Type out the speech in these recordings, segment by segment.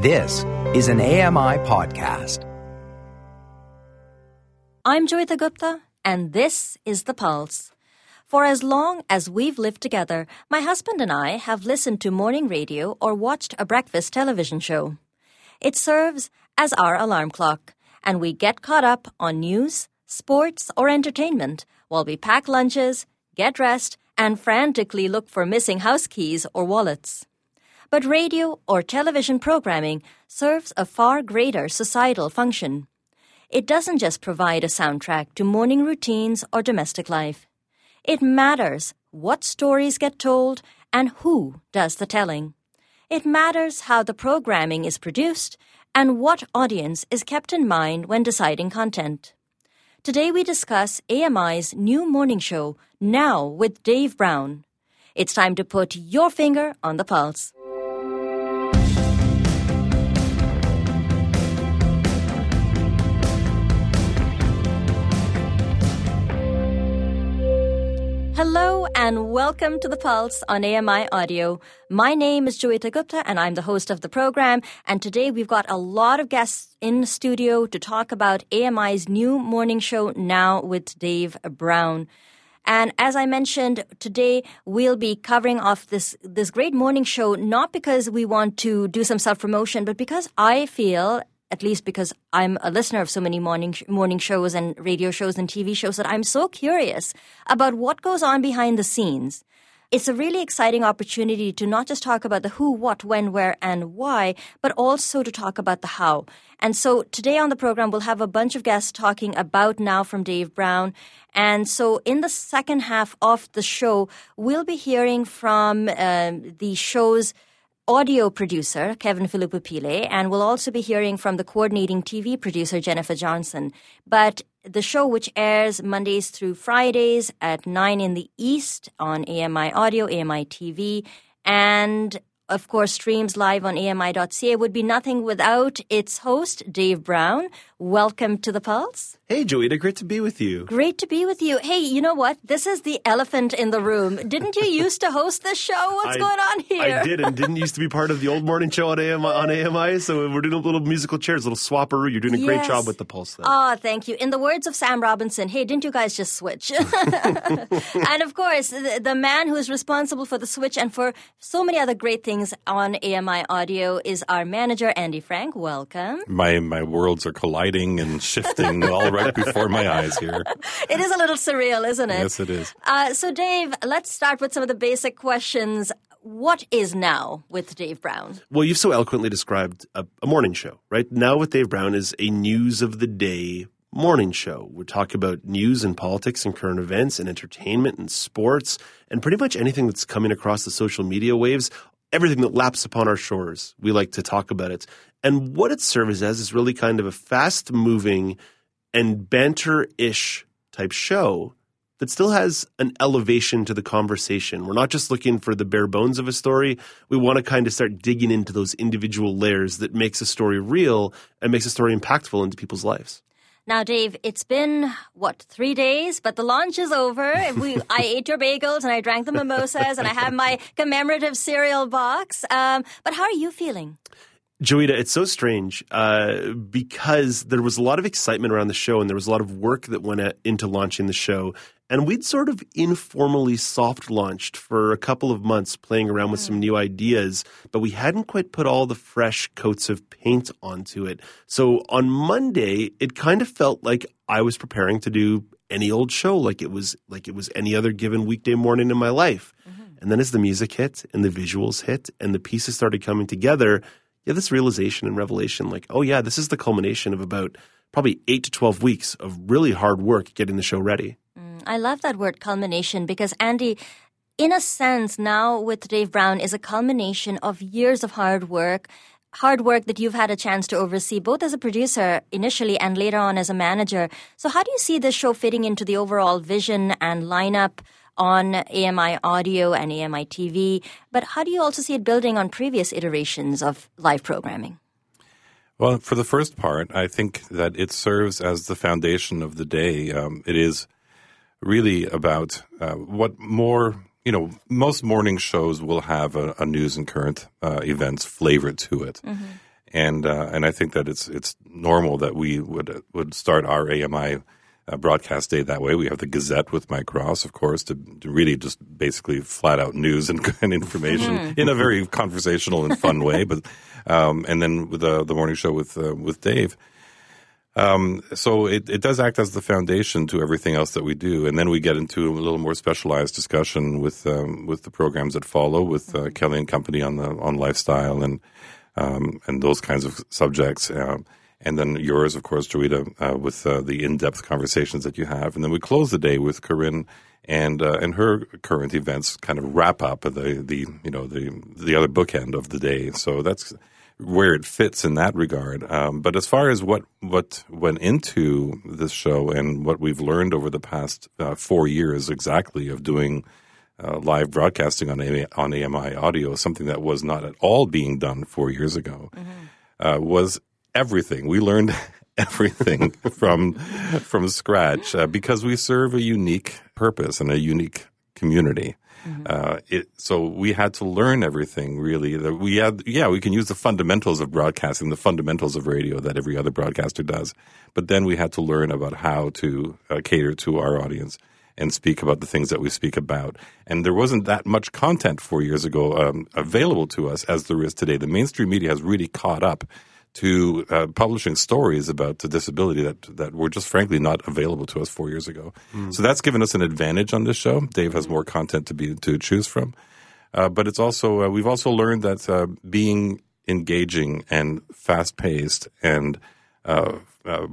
This is an AMI podcast. I'm Joeita Gupta, and this is The Pulse. For as long as we've lived together, my husband and I have listened to morning radio or watched a breakfast television show. It serves as our alarm clock, and we get caught up on news, sports, or entertainment while we pack lunches, get dressed, and frantically look for missing house keys or wallets. But radio or television programming serves a far greater societal function. It doesn't just provide a soundtrack to morning routines or domestic life. It matters what stories get told and who does the telling. It matters how the programming is produced and what audience is kept in mind when deciding content. Today we discuss AMI's new morning show, Now with Dave Brown. It's time to put your finger on the pulse. And welcome to The Pulse on AMI Audio. My name is Joeita Gupta and I'm the host of the program. And today we've got a lot of guests in studio to talk about AMI's new morning show, Now with Dave Brown. And as I mentioned, today we'll be covering off this, this great morning show, not because we want to do some self promotion, but because I feel at least because I'm a listener of so many morning morning shows and radio shows and TV shows that I'm so curious about what goes on behind the scenes. It's a really exciting opportunity to not just talk about the who, what, when, where, and why, but also to talk about the how. And so today on the program, we'll have a bunch of guests talking about Now from Dave Brown. And so in the second half of the show, we'll be hearing from um, the show's audio producer, Kevin Pile, and we'll also be hearing from the coordinating TV producer, Jennifer Johnson. But the show, which airs Mondays through Fridays at 9 in the East on AMI Audio, AMI TV, and of course, streams live on AMI.ca would be nothing without its host, Dave Brown. Welcome to the Pulse. Hey, Joeita, great to be with you. Great to be with you. Hey, you know what? This is the elephant in the room. Didn't you used to host this show? What's I, going on here? I did, and didn't used to be part of the old morning show on AMI. On AMI so we're doing a little musical chairs, a little swapperoo. You're doing a great job with the Pulse. There. Oh, thank you. In the words of Sam Robinson, hey, didn't you guys just switch? and of course, the, the man who is responsible for the switch and for so many other great things on AMI Audio is our manager, Andy Frank. Welcome. My my worlds are colliding and shifting all right before my eyes here. It is a little surreal, isn't it? Yes, it is. Uh, so, Dave, let's start with some of the basic questions. What is now with Dave Brown? Well, you've so eloquently described a, a morning show, right? Now with Dave Brown is a news of the day morning show. We talk about news and politics and current events and entertainment and sports and pretty much anything that's coming across the social media waves, everything that laps upon our shores. We like to talk about it. And what it serves as is really kind of a fast moving and banter ish type show that still has an elevation to the conversation. We're not just looking for the bare bones of a story. We want to kind of start digging into those individual layers that makes a story real and makes a story impactful into people's lives. Now, Dave, it's been what three days, but the launch is over. We, I ate your bagels and I drank the mimosas and I have my commemorative cereal box. Um, but how are you feeling? Joeita, it's so strange uh, because there was a lot of excitement around the show and there was a lot of work that went into launching the show. And we'd sort of informally soft launched for a couple of months, playing around with some mm. new ideas, but we hadn't quite put all the fresh coats of paint onto it. So on Monday, it kind of felt like I was preparing to do any old show, like it was like it was any other given weekday morning in my life. Mm-hmm. And then as the music hit and the visuals hit and the pieces started coming together, have this realization and revelation like, oh yeah, this is the culmination of about probably eight to 12 weeks of really hard work getting the show ready. Mm, I love that word culmination because Andy, in a sense, now with Dave Brown is a culmination of years of hard work. Hard work that you've had a chance to oversee both as a producer initially and later on as a manager. So, how do you see this show fitting into the overall vision and lineup on AMI audio and AMI TV? But how do you also see it building on previous iterations of live programming? Well, for the first part, I think that it serves as the foundation of the day. Um, it is really about uh, what more you know most morning shows will have a, a news and current uh, events flavor to it mm-hmm. and uh, and I think that it's it's normal that we would would start our AMI uh, broadcast day that way. We have the Gazette with Mike Ross, of course, to, to really just basically flat out news and, and information Mm-hmm. in a very conversational and fun way. But um, and then with the the morning show with uh, with Dave. Um, so it, it does act as the foundation to everything else that we do, and then we get into a little more specialized discussion with um, with the programs that follow, with uh, Kelly and Company on the on lifestyle and um, and those kinds of subjects. Um, and then yours, of course, Joeita, uh, with uh, the in-depth conversations that you have. And then we close the day with Corinne and uh, and her current events kind of wrap up the the you know the the other bookend of the day. So that's where it fits in that regard. Um, but as far as what what went into this show and what we've learned over the past uh, four years exactly of doing uh, live broadcasting on AMI, on AMI audio, something that was not at all being done four years ago, uh, was everything. We learned everything from from scratch uh, because we serve a unique purpose and a unique community. Uh, it, so we had to learn everything really. That we had, yeah, we can use the fundamentals of broadcasting, the fundamentals of radio that every other broadcaster does, but then we had to learn about how to uh, cater to our audience and speak about the things that we speak about. And there wasn't that much content four years ago um, available to us as there is today. The mainstream media has really caught up to uh, publishing stories about the disability that that were just frankly not available to us four years ago. So that's given us an advantage on this show. Dave has more content to be to choose from, uh, but it's also uh, we've also learned that uh, being engaging and fast paced and uh, uh,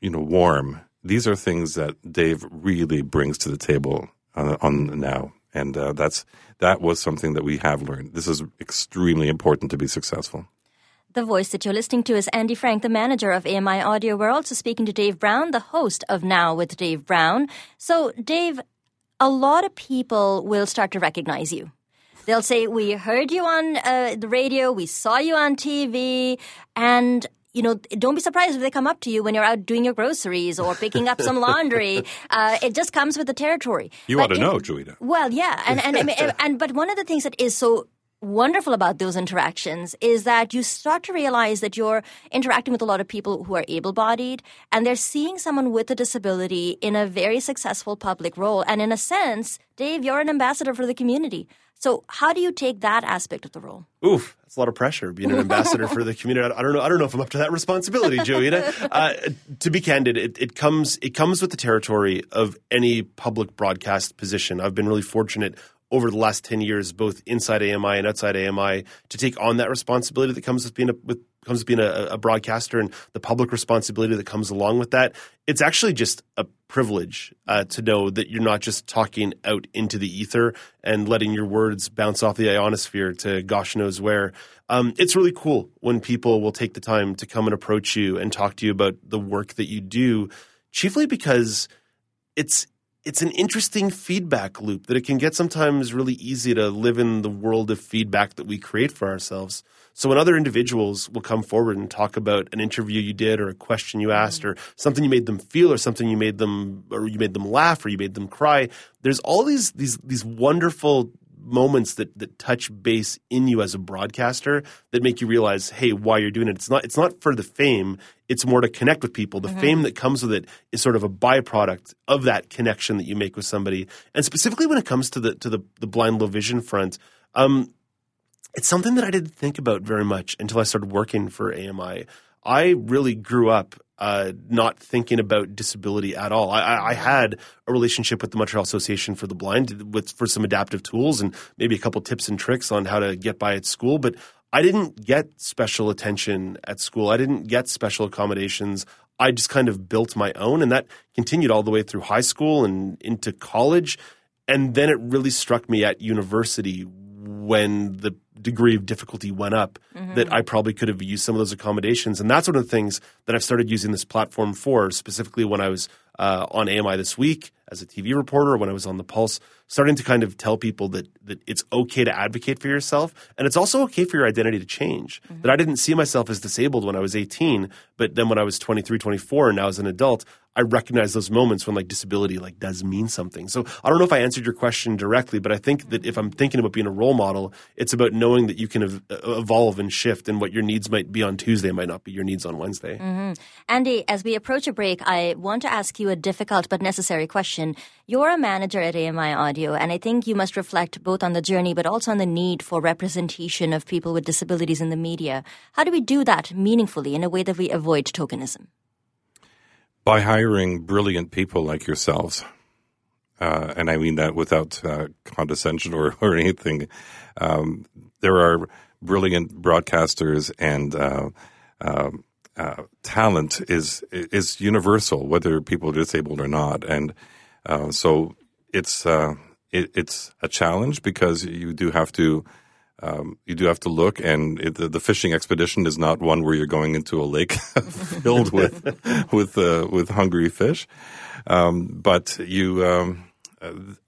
you know warm. These are things that Dave really brings to the table on, on now, and uh, that's that was something that we have learned. This is extremely important to be successful. The voice that you're listening to is Andy Frank, the manager of AMI Audio. We're also speaking to Dave Brown, the host of Now with Dave Brown. So, Dave, a lot of people will start to recognize you. They'll say, We heard you on uh, the radio, we saw you on TV, and you know, don't be surprised if they come up to you when you're out doing your groceries or picking up some laundry. Uh, it just comes with the territory. You But ought to know, Joeita. well, yeah, and and, and and but one of the things that is so wonderful about those interactions is that you start to realize that you're interacting with a lot of people who are able-bodied and they're seeing someone with a disability in a very successful public role and in a sense dave you're an ambassador for the community so how do you take that aspect of the role Oof, that's a lot of pressure being an ambassador for the community. I don't know. I don't know if I'm up to that responsibility, Joeita. Uh, to be candid, it, it comes it comes with the territory of any public broadcast position. I've been really fortunate over the last ten years, both inside AMI and outside AMI, to take on that responsibility that comes with being a with comes with being a, a broadcaster and the public responsibility that comes along with that. It's actually just a privilege uh, to know that you're not just talking out into the ether and letting your words bounce off the ionosphere to gosh knows where. Um, it's really cool when people will take the time to come and approach you and talk to you about the work that you do, chiefly because it's it's an interesting feedback loop that it can get sometimes really easy to live in the world of feedback that we create for ourselves. So when other individuals will come forward and talk about an interview you did or a question you asked or something you made them feel or something you made them or you made them laugh or you made them cry, there's all these these these wonderful moments that that touch base in you as a broadcaster that make you realize, hey, why you're doing it. It's not it's not for the fame. It's more to connect with people. The fame that comes with it is sort of a byproduct of that connection that you make with somebody. And specifically when it comes to the to the, the blind low vision front, um, it's something that I didn't think about very much until I started working for AMI. I really grew up uh, not thinking about disability at all. I, I, I had a relationship with the Montreal Association for the Blind with for some adaptive tools and maybe a couple tips and tricks on how to get by at school, but I didn't get special attention at school. I didn't get special accommodations. I just kind of built my own, and that continued all the way through high school and into college. And then it really struck me at university when the degree of difficulty went up that I probably could have used some of those accommodations. And that's one of the things that I've started using this platform for, specifically when I was uh, on AMI this week as a TV reporter, when I was on the Pulse, starting to kind of tell people that that it's okay to advocate for yourself, and it's also okay for your identity to change. Mm-hmm. That I didn't see myself as disabled when I was 18, but then when I was 23, 24, and now as an adult, I recognize those moments when like disability like does mean something. So I don't know if I answered your question directly, but I think that if I'm thinking about being a role model, it's about knowing that you can ev- evolve and shift, and what your needs might be on Tuesday might not be your needs on Wednesday. Mm-hmm. Andy, as we approach a break, I want to ask you a difficult but necessary question. You're a manager at AMI And I think you must reflect both on the journey but also on the need for representation of people with disabilities in the media. How do we do that meaningfully in a way that we avoid tokenism? by hiring brilliant people like yourselves. Uh, and I mean that without uh, condescension or, or anything. Um, there are brilliant broadcasters, and uh, um, uh talent is is universal, whether people are disabled or not. And uh, so it's uh, it, it's a challenge because you do have to um, you do have to look, and it, the, the, fishing expedition is not one where you're going into a lake filled with with uh, with hungry fish. Um, but you, um,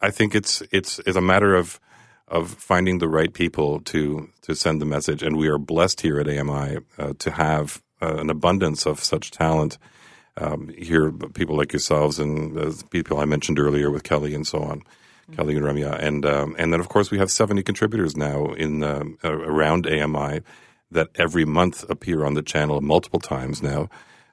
I think it's it's it's a matter of of finding the right people to to send the message, and we are blessed here at AMI uh, to have uh, an abundance of such talent. Um, here, people like yourselves and the people I mentioned earlier with Kelly and so on. Kelly and Ramya, and um, and then of course we have seventy contributors now in um, around AMI that every month appear on the channel multiple times now.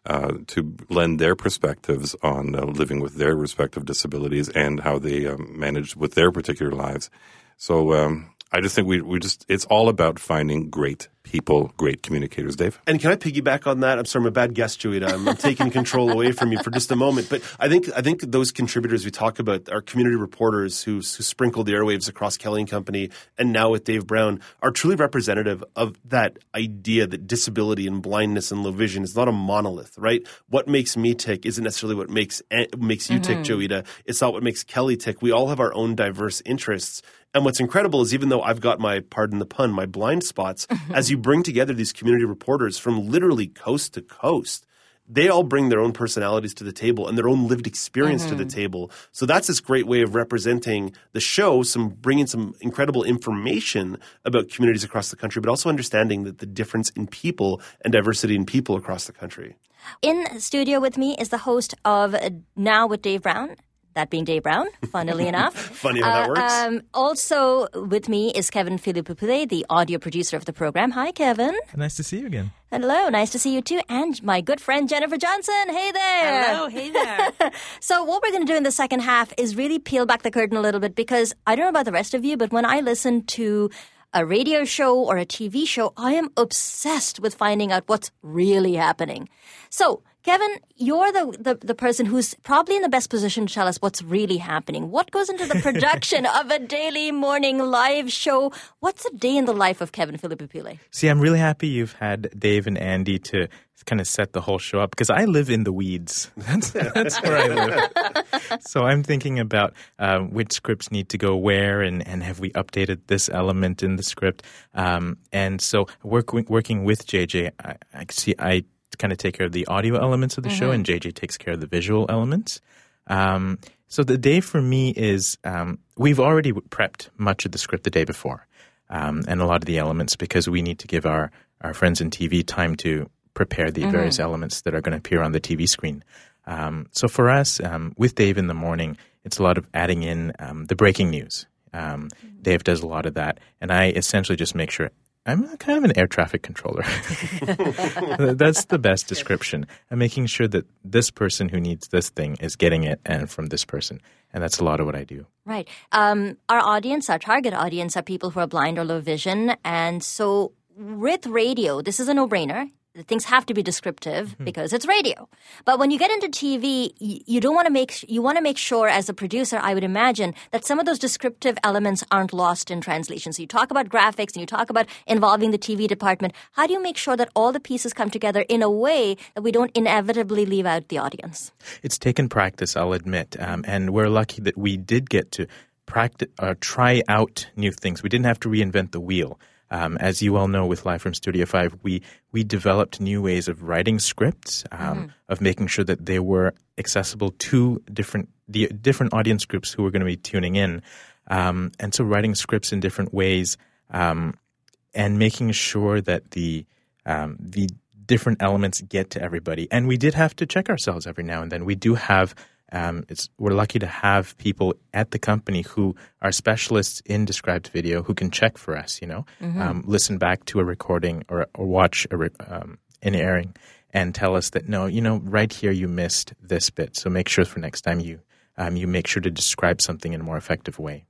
Uh, to lend their perspectives on uh, living with their respective disabilities and how they um, manage with their particular lives. So um, I just think we we just it's all about finding great people, great communicators, Dave. And can I piggyback on that? I'm sorry, I'm a bad guest, Joeita. I'm, I'm taking control away from you for just a moment. But I think I think those contributors we talk about are community reporters who, who sprinkle the airwaves across Kelly and Company and now with Dave Brown are truly representative of that idea that disability and blindness and low vision is not a monolith, right? What makes me tick isn't necessarily what makes makes you mm-hmm. tick, Joeita. It's not what makes Kelly tick. We all have our own diverse interests. And what's incredible is even though I've got my, pardon the pun, my blind spots, as you bring together these community reporters from literally coast to coast, they all bring their own personalities to the table and their own lived experience mm-hmm. to the mm-hmm. table. So that's this great way of representing the show, some bringing some incredible information about communities across the country, but also understanding that the difference in people and diversity in people across the country. In studio with me is the host of Now with Dave Brown, that being Dave Brown, funnily enough. Funny how that uh, works. Um, also with me is Kevin Philippopoulos, the audio producer of the program. Hi, Kevin. Nice to see you again. Hello, nice to see you too. And my good friend Jennifer Johnson. Hey there. Hello, hey there. so, what we're going to do in the second half is really peel back the curtain a little bit because I don't know about the rest of you, but when I listen to a radio show or a TV show, I am obsessed with finding out what's really happening. So, Kevin, you're the, the, the, person who's probably in the best position to tell us what's really happening. What goes into the production of a daily morning live show? What's a day in the life of Kevin Philippopoulos? See, I'm really happy you've had Dave and Andy to kind of set the whole show up because I live in the weeds. That's, that's where I live. so I'm thinking about uh, which scripts need to go where and, and have we updated this element in the script. Um, and so work, working with JJ, I, I see I kind of take care of the audio elements of the mm-hmm. show, and JJ takes care of the visual elements. Um, so the day for me is um, we've already prepped much of the script the day before, um, and a lot of the elements because we need to give our our friends in TV time to prepare the mm-hmm. various elements that are going to appear on the TV screen. Um, so for us, um, with Dave in the morning, it's a lot of adding in um, the breaking news. Um, Dave does a lot of that, and I essentially just make sure I'm kind of an air traffic controller. That's the best description. I'm making sure that this person who needs this thing is getting it and from this person. And that's a lot of what I do. Right. Um, our audience, our target audience, are people who are blind or low vision. And so with radio, this is a no brainer things have to be descriptive mm-hmm. because it's radio. But when you get into TV, you, you don't want to make you want to make sure as a producer, I would imagine that some of those descriptive elements aren't lost in translation. So you talk about graphics and you talk about involving the TV department. How do you make sure that all the pieces come together in a way that we don't inevitably leave out the audience? It's taken practice, I'll admit, um, and we're lucky that we did get to practice uh, try out new things. We didn't have to reinvent the wheel. Um, as you all know, with Live from Studio 5, we, we developed new ways of writing scripts, um, mm-hmm. of making sure that they were accessible to different the different audience groups who were going to be tuning in. Um, and so writing scripts in different ways um, and making sure that the um, the different elements get to everybody. And we did have to check ourselves every now and then. We do have um, we're lucky to have people at the company who are specialists in described video who can check for us. You know, Mm-hmm. um, listen back to a recording or, or watch a re- um, an airing and tell us that no, you know, right here you missed this bit. So make sure for next time you um, you make sure to describe something in a more effective way.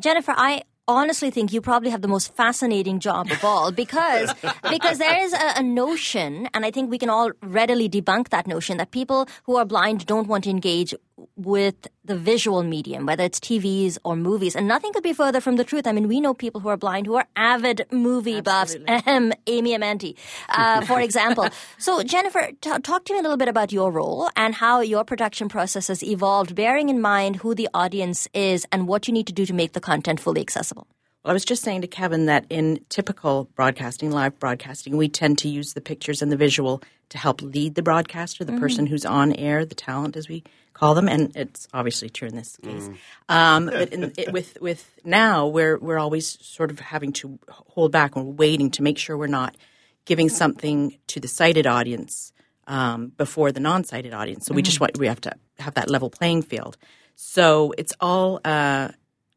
Jennifer, I honestly think you probably have the most fascinating job of all because because there is a, a notion, and I think we can all readily debunk that notion that people who are blind don't want to engage with the visual medium, whether it's TVs or movies, and nothing could be further from the truth. I mean, we know people who are blind who are avid movie buffs. Ahem, Amy Amantea, uh, for example. so, Jennifer, t- talk to me a little bit about your role and how your production process has evolved, bearing in mind who the audience is and what you need to do to make the content fully accessible. Well, I was just saying to Kevin that in typical broadcasting, live broadcasting, we tend to use the pictures and the visual to help lead the broadcaster, the person who's on air, the talent, as we call them, and it's obviously true in this case. Um, but in, it, with with now, we're we're always sort of having to hold back and we're waiting to make sure we're not giving something to the sighted audience um, before the non-sighted audience. So we just want we have to have that level playing field. So it's all. Uh,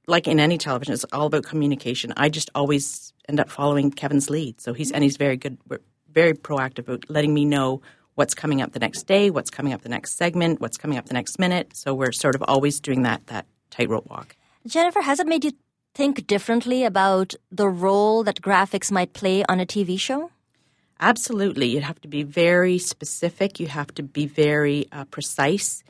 like in any television, it's all about communication. I just always end up following Kevin's lead. So he's and he's very good, we're very proactive about letting me know what's coming up the next day, what's coming up the next segment, what's coming up the next minute. So we're sort of always doing that that tightrope walk. Jennifer, has it made you think differently about the role that graphics might play on a TV show? Absolutely, you have to be very specific. You have to be very uh, precise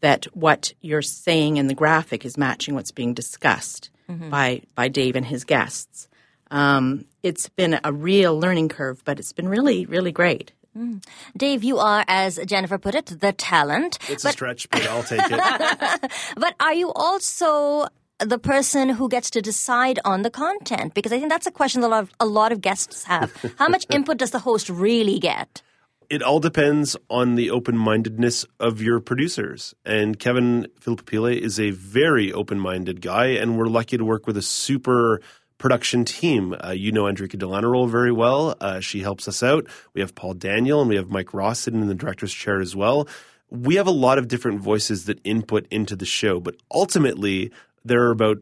that what you're saying in the graphic is matching what's being discussed by by Dave and his guests. Um, it's been a real learning curve, but it's been really, really great. Mm. Dave, you are, as Jennifer put it, the talent. It's a stretch, but I'll take it. But are you also the person who gets to decide on the content? Because I think that's a question that a lot of, a lot of guests have. How much input does the host really get? it all depends on the open-mindedness of your producers. And Kevin Filipopile is a very open-minded guy, and we're lucky to work with a super production team. Uh, you know Andrika Delanarol very well. Uh, she helps us out. We have Paul Daniel, and we have Mike Ross sitting in the director's chair as well. We have a lot of different voices that input into the show, but ultimately there are about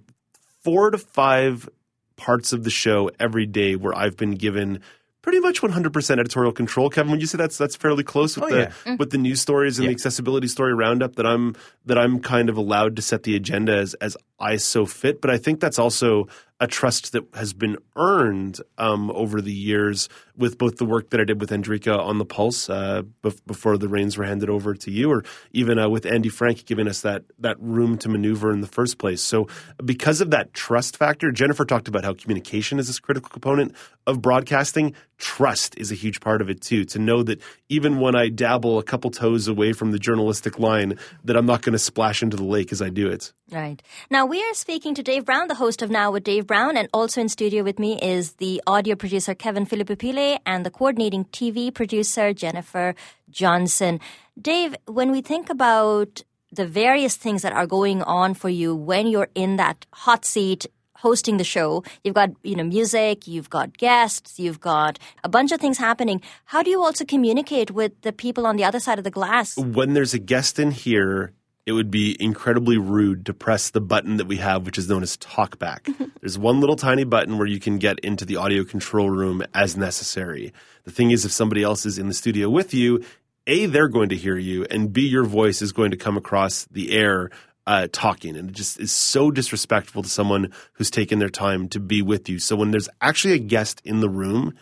four to five parts of the show every day where I've been given pretty much 100% editorial control. Kevin, when you say that's that's fairly close with Oh, the yeah. with the news stories and the accessibility story roundup that I'm that I'm kind of allowed to set the agenda as as I so fit. But I think that's also a trust that has been earned um, over the years with both the work that I did with Andrika on the Pulse uh, bef- before the reins were handed over to you, or even uh, with Andy Frank giving us that that room to maneuver in the first place. So because of that trust factor, Jennifer talked about how communication is this critical component of broadcasting. Trust is a huge part of it too. To know that even when I dabble a couple toes away from the journalistic line, that I'm not going to splash into the lake as I do it. Right. Now we are speaking to Dave Brown, the host of Now with Dave Brown, and also in studio with me is the audio producer Kevin Filipopile and the coordinating TV producer Jennifer Johnson. Dave, when we think about the various things that are going on for you when you're in that hot seat hosting the show, you've got, you know, music, you've got guests, you've got a bunch of things happening. How do you also communicate with the people on the other side of the glass? when there's a guest in here, it would be incredibly rude to press the button that we have, which is known as talkback. there's one little tiny button where you can get into the audio control room as necessary. The thing is, if somebody else is in the studio with you, A, they're going to hear you, and B, your voice is going to come across the air uh, talking. And it just is so disrespectful to someone who's taken their time to be with you. So when there's actually a guest in the room,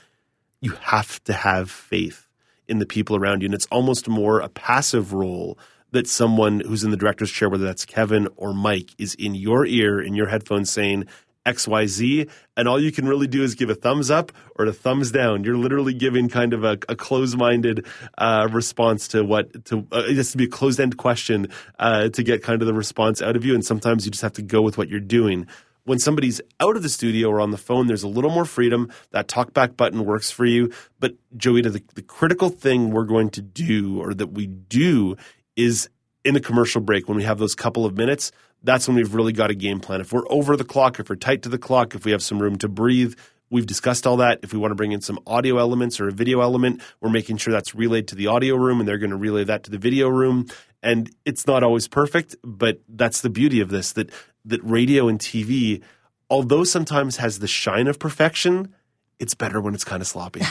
you have to have faith in the people around you. And it's almost more a passive role that someone who's in the director's chair, whether that's Kevin or Mike, is in your ear, in your headphones saying, XYZ, and all you can really do is give a thumbs up or a thumbs down. You're literally giving kind of a, a closed-minded uh, response to what to uh, it has to be a closed-end question uh, to get kind of the response out of you, and sometimes you just have to go with what you're doing when somebody's out of the studio or on the phone, there's a little more freedom. That talkback button works for you. But Joeita, the, the critical thing we're going to do or that we do is in the commercial break, when we have those couple of minutes, that's when we've really got a game plan. If we're over the clock, if we're tight to the clock, if we have some room to breathe, we've discussed all that. If we want to bring in some audio elements or a video element, we're making sure that's relayed to the audio room and they're going to relay that to the video room. And it's not always perfect, but that's the beauty of this that that radio and TV, although sometimes has the shine of perfection, it's better when it's kind of sloppy.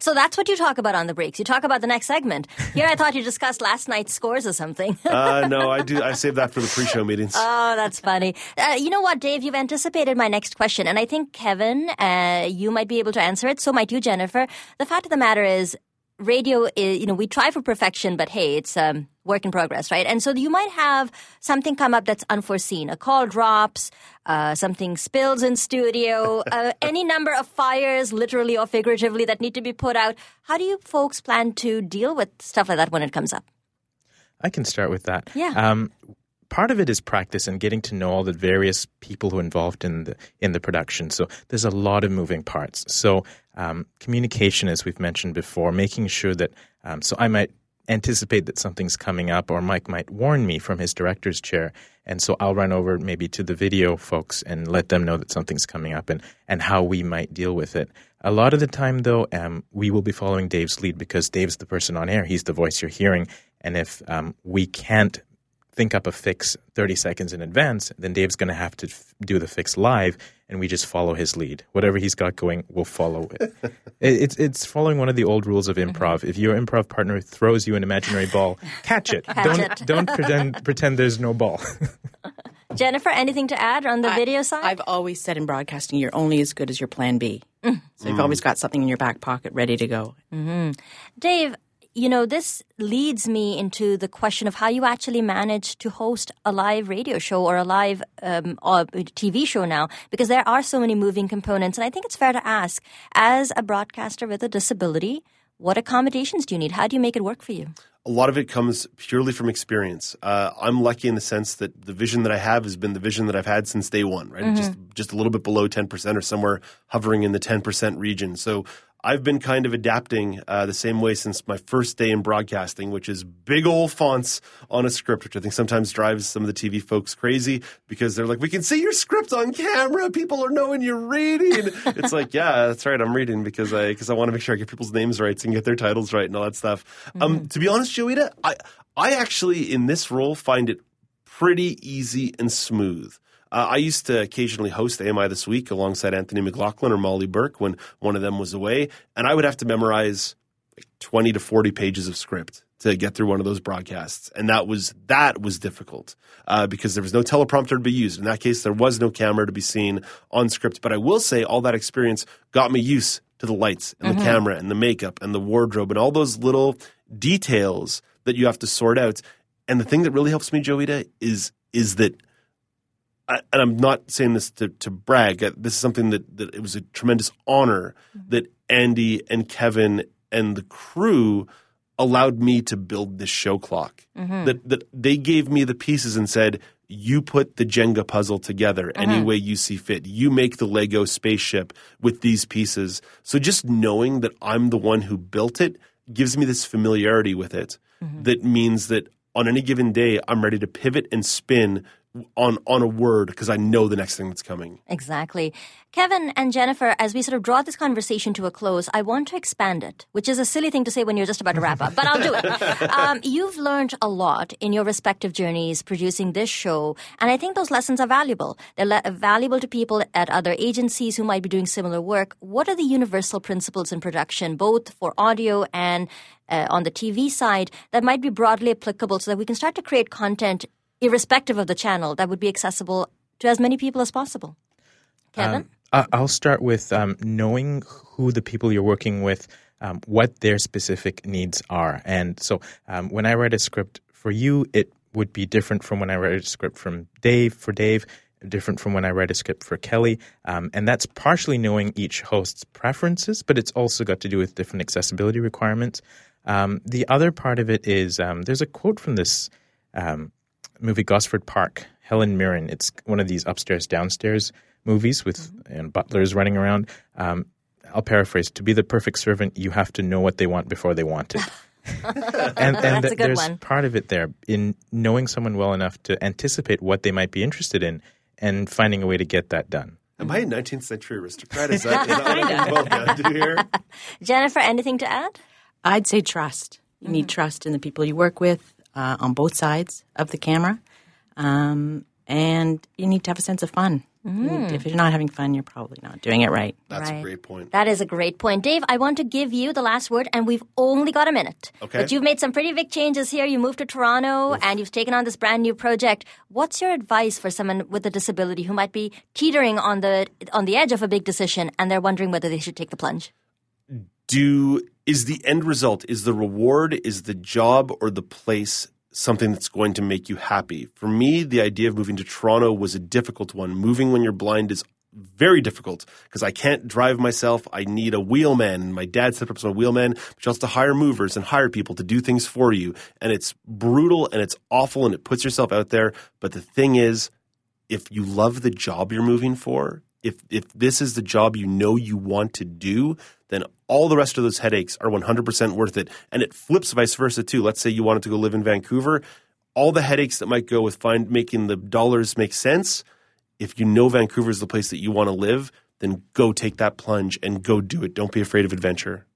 So that's what you talk about on the breaks. You talk about the next segment. Here, I thought you discussed last night's scores or something. uh, no, I do. I save that for the pre-show meetings. Oh, that's funny. Uh, you know what, Dave? You've anticipated my next question, and I think Kevin, uh, you might be able to answer it. So might you, Jennifer. The fact of the matter is, radio is, you know, we try for perfection, but hey, it's um, work in progress, right? And so you might have something come up that's unforeseen. A call drops, uh, something spills in studio, uh, any number of fires, literally or figuratively, that need to be put out. How do you folks plan to deal with stuff like that when it comes up? I can start with that. Yeah. Um, part of it is practice and getting to know all the various people who are involved in the in the production. So there's a lot of moving parts. So um, communication, as we've mentioned before, making sure that um, so I might anticipate that something's coming up, or Mike might warn me from his director's chair, and so I'll run over maybe to the video folks and let them know that something's coming up and and how we might deal with it. A lot of the time, though, um, we will be following Dave's lead because Dave's the person on air. He's the voice you're hearing, and if um, we can't think up a fix 30 seconds in advance, then Dave's going to have to f- do the fix live, and we just follow his lead. Whatever he's got going, we'll follow it. it it's it's following one of the old rules of mm-hmm. improv. If your improv partner throws you an imaginary ball, catch it. don't it. don't pretend pretend there's no ball. Jennifer, anything to add on the I- video side? I've always said in broadcasting, you're only as good as your plan B. Mm. So you've always mm. got something in your back pocket ready to go. Mm-hmm. Dave, you know, this leads me into the question of how you actually manage to host a live radio show or a live um, or TV show now, because there are so many moving components. And I think it's fair to ask, as a broadcaster with a disability, what accommodations do you need? How do you make it work for you? a lot of it comes purely from experience. Uh, I'm lucky in the sense that the vision that I have has been the vision that I've had since day one, right? Just just a little bit below 10% or somewhere hovering in the 10% region. So I've been kind of adapting uh, the same way since my first day in broadcasting, which is big old fonts on a script, which I think sometimes drives some of the TV folks crazy because they're like, "We can see your script on camera. People are knowing you're reading." it's like, yeah, that's right. I'm reading because I because I want to make sure I get people's names right and get their titles right and all that stuff. Um, to be honest, Joeita, I I actually in this role find it pretty easy and smooth. Uh, I used to occasionally host AMI This Week alongside Anthony McLaughlin or Molly Burke when one of them was away, and I would have to memorize like 20 to 40 pages of script to get through one of those broadcasts. And that was that was difficult uh, because there was no teleprompter to be used. In that case, there was no camera to be seen on script. But I will say all that experience got me used to the lights and the camera and the makeup and the wardrobe and all those little details that you have to sort out. And the thing that really helps me, Joeita, is is that I- and I'm not saying this to, to brag. uh, This is something that, that it was a tremendous honor mm-hmm. that Andy and Kevin and the crew allowed me to build this show clock. Mm-hmm. That that they gave me the pieces and said, "You put the Jenga puzzle together any mm-hmm. way you see fit. You make the Lego spaceship with these pieces." So just knowing that I'm the one who built it gives me this familiarity with it. That means that on any given day, I'm ready to pivot and spin on on a word because I know the next thing that's coming. Exactly. Kevin and Jennifer, as we sort of draw this conversation to a close, I want to expand it, which is a silly thing to say when you're just about to wrap up, but I'll do it. Um, you've learned a lot in your respective journeys producing this show, and I think those lessons are valuable. They're le- valuable to people at other agencies who might be doing similar work. What are the universal principles in production, both for audio and uh, on the TV side, that might be broadly applicable so that we can start to create content irrespective of the channel that would be accessible to as many people as possible? Kevin? I- I'll start with um, knowing who the people you're working with, um, what their specific needs are. And so um, when I write a script for you, it would be different from when I write a script from Dave, for Dave, different from when I write a script for Kelly. Um, and that's partially knowing each host's preferences, but it's also got to do with different accessibility requirements. Um, the other part of it is um, there's a quote from this um, movie Gosford Park, Helen Mirren. It's one of these upstairs downstairs movies with and butlers running around. Um, I'll paraphrase: "To be the perfect servant, you have to know what they want before they want it." and, and That's a good there's one. part of it there in knowing someone well enough to anticipate what they might be interested in and finding a way to get that done. Am I a 19th century aristocrat? Is that what I'm well down here? Jennifer, anything to add? I'd say trust. You need trust in the people you work with uh, on both sides of the camera. Um, and you need to have a sense of fun. You need- if you're not having fun, you're probably not doing it right. That's a great point. That is a great point. Dave, I want to give you the last word, and we've only got a minute. Okay. But you've made some pretty big changes here. You moved to Toronto, and you've taken on this brand new project. What's your advice for someone with a disability who might be teetering on the on the edge of a big decision, and they're wondering whether they should take the plunge? do is the end result is the reward is the job or the place something that's going to make you happy? For me the idea of moving to toronto was a difficult one. Moving when you're blind is very difficult because i can't drive myself. I need a wheelman. My dad set up a wheelman but you also hire movers and hire people to do things for you. And it's brutal and it's awful and it puts yourself out there. But the thing is if you love the job you're moving for, if if this is the job you know you want to do, then all the rest of those headaches are 100% worth it. And it flips vice versa too. Let's say you wanted to go live in Vancouver, all the headaches that might go with find making the dollars make sense, if you know Vancouver is the place that you want to live, then go take that plunge and go do it. Don't be afraid of adventure.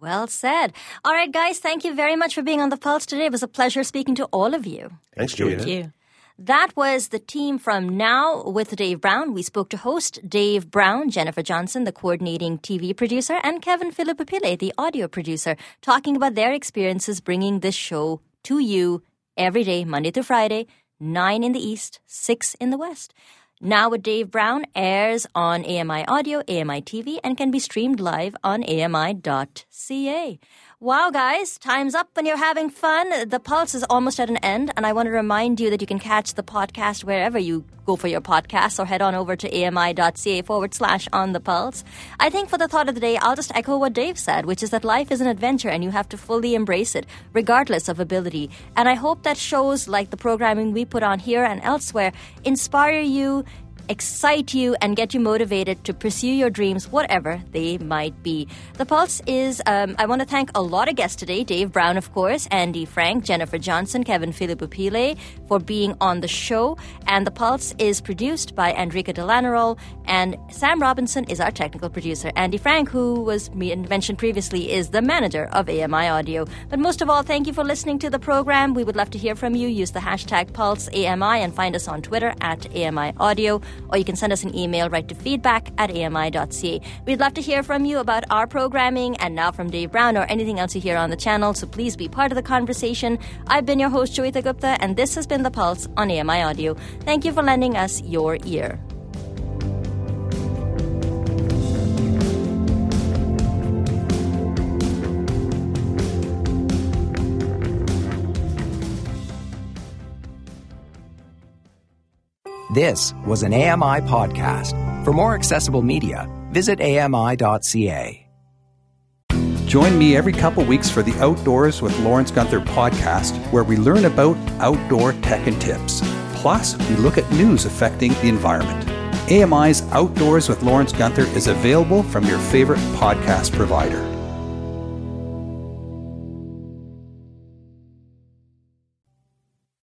Well said. All right, guys, thank you very much for being on the Pulse today. It was a pleasure speaking to all of you. Thanks, Joey. Thank you. That was the team from Now with Dave Brown. We spoke to host Dave Brown, Jennifer Johnson, the coordinating TV producer, and Kevin Filipopile, the audio producer, talking about their experiences bringing this show to you every day, Monday through Friday, 9 in the East, 6 in the West. Now with Dave Brown airs on AMI Audio, AMI TV, and can be streamed live on AMI.ca. Wow, guys, time's up and you're having fun. The Pulse is almost at an end, and I want to remind you that you can catch the podcast wherever you go for your podcasts or head on over to ami.ca forward slash on the pulse. I think for the thought of the day, I'll just echo what Dave said, which is that life is an adventure and you have to fully embrace it, regardless of ability. And I hope that shows like the programming we put on here and elsewhere inspire you excite you and get you motivated to pursue your dreams, whatever they might be. The Pulse is, um, I want to thank a lot of guests today Dave Brown, of course, Andy Frank, Jennifer Johnson, Kevin Filipopile for being on the show. And The Pulse is produced by Andrika Delanarol, and Sam Robinson is our technical producer. Andy Frank, who was mentioned previously, is the manager of AMI Audio. But most of all, thank you for listening to the program. We would love to hear from you. Use the hashtag PulseAMI and find us on Twitter at AMI Audio, or you can send us an email right to feedback at ami.ca. We'd love to hear from you about our programming and now from Dave Brown or anything else you hear on the channel, so please be part of the conversation. I've been your host, Joeita Gupta, and this has been The Pulse on AMI Audio. Thank you for lending us your ear. This was an AMI podcast. For more accessible media, visit ami.ca. Join me every couple weeks for the Outdoors with Lawrence Gunther podcast, where we learn about outdoor tech and tips. Plus, we look at news affecting the environment. AMI's Outdoors with Lawrence Gunther is available from your favorite podcast provider.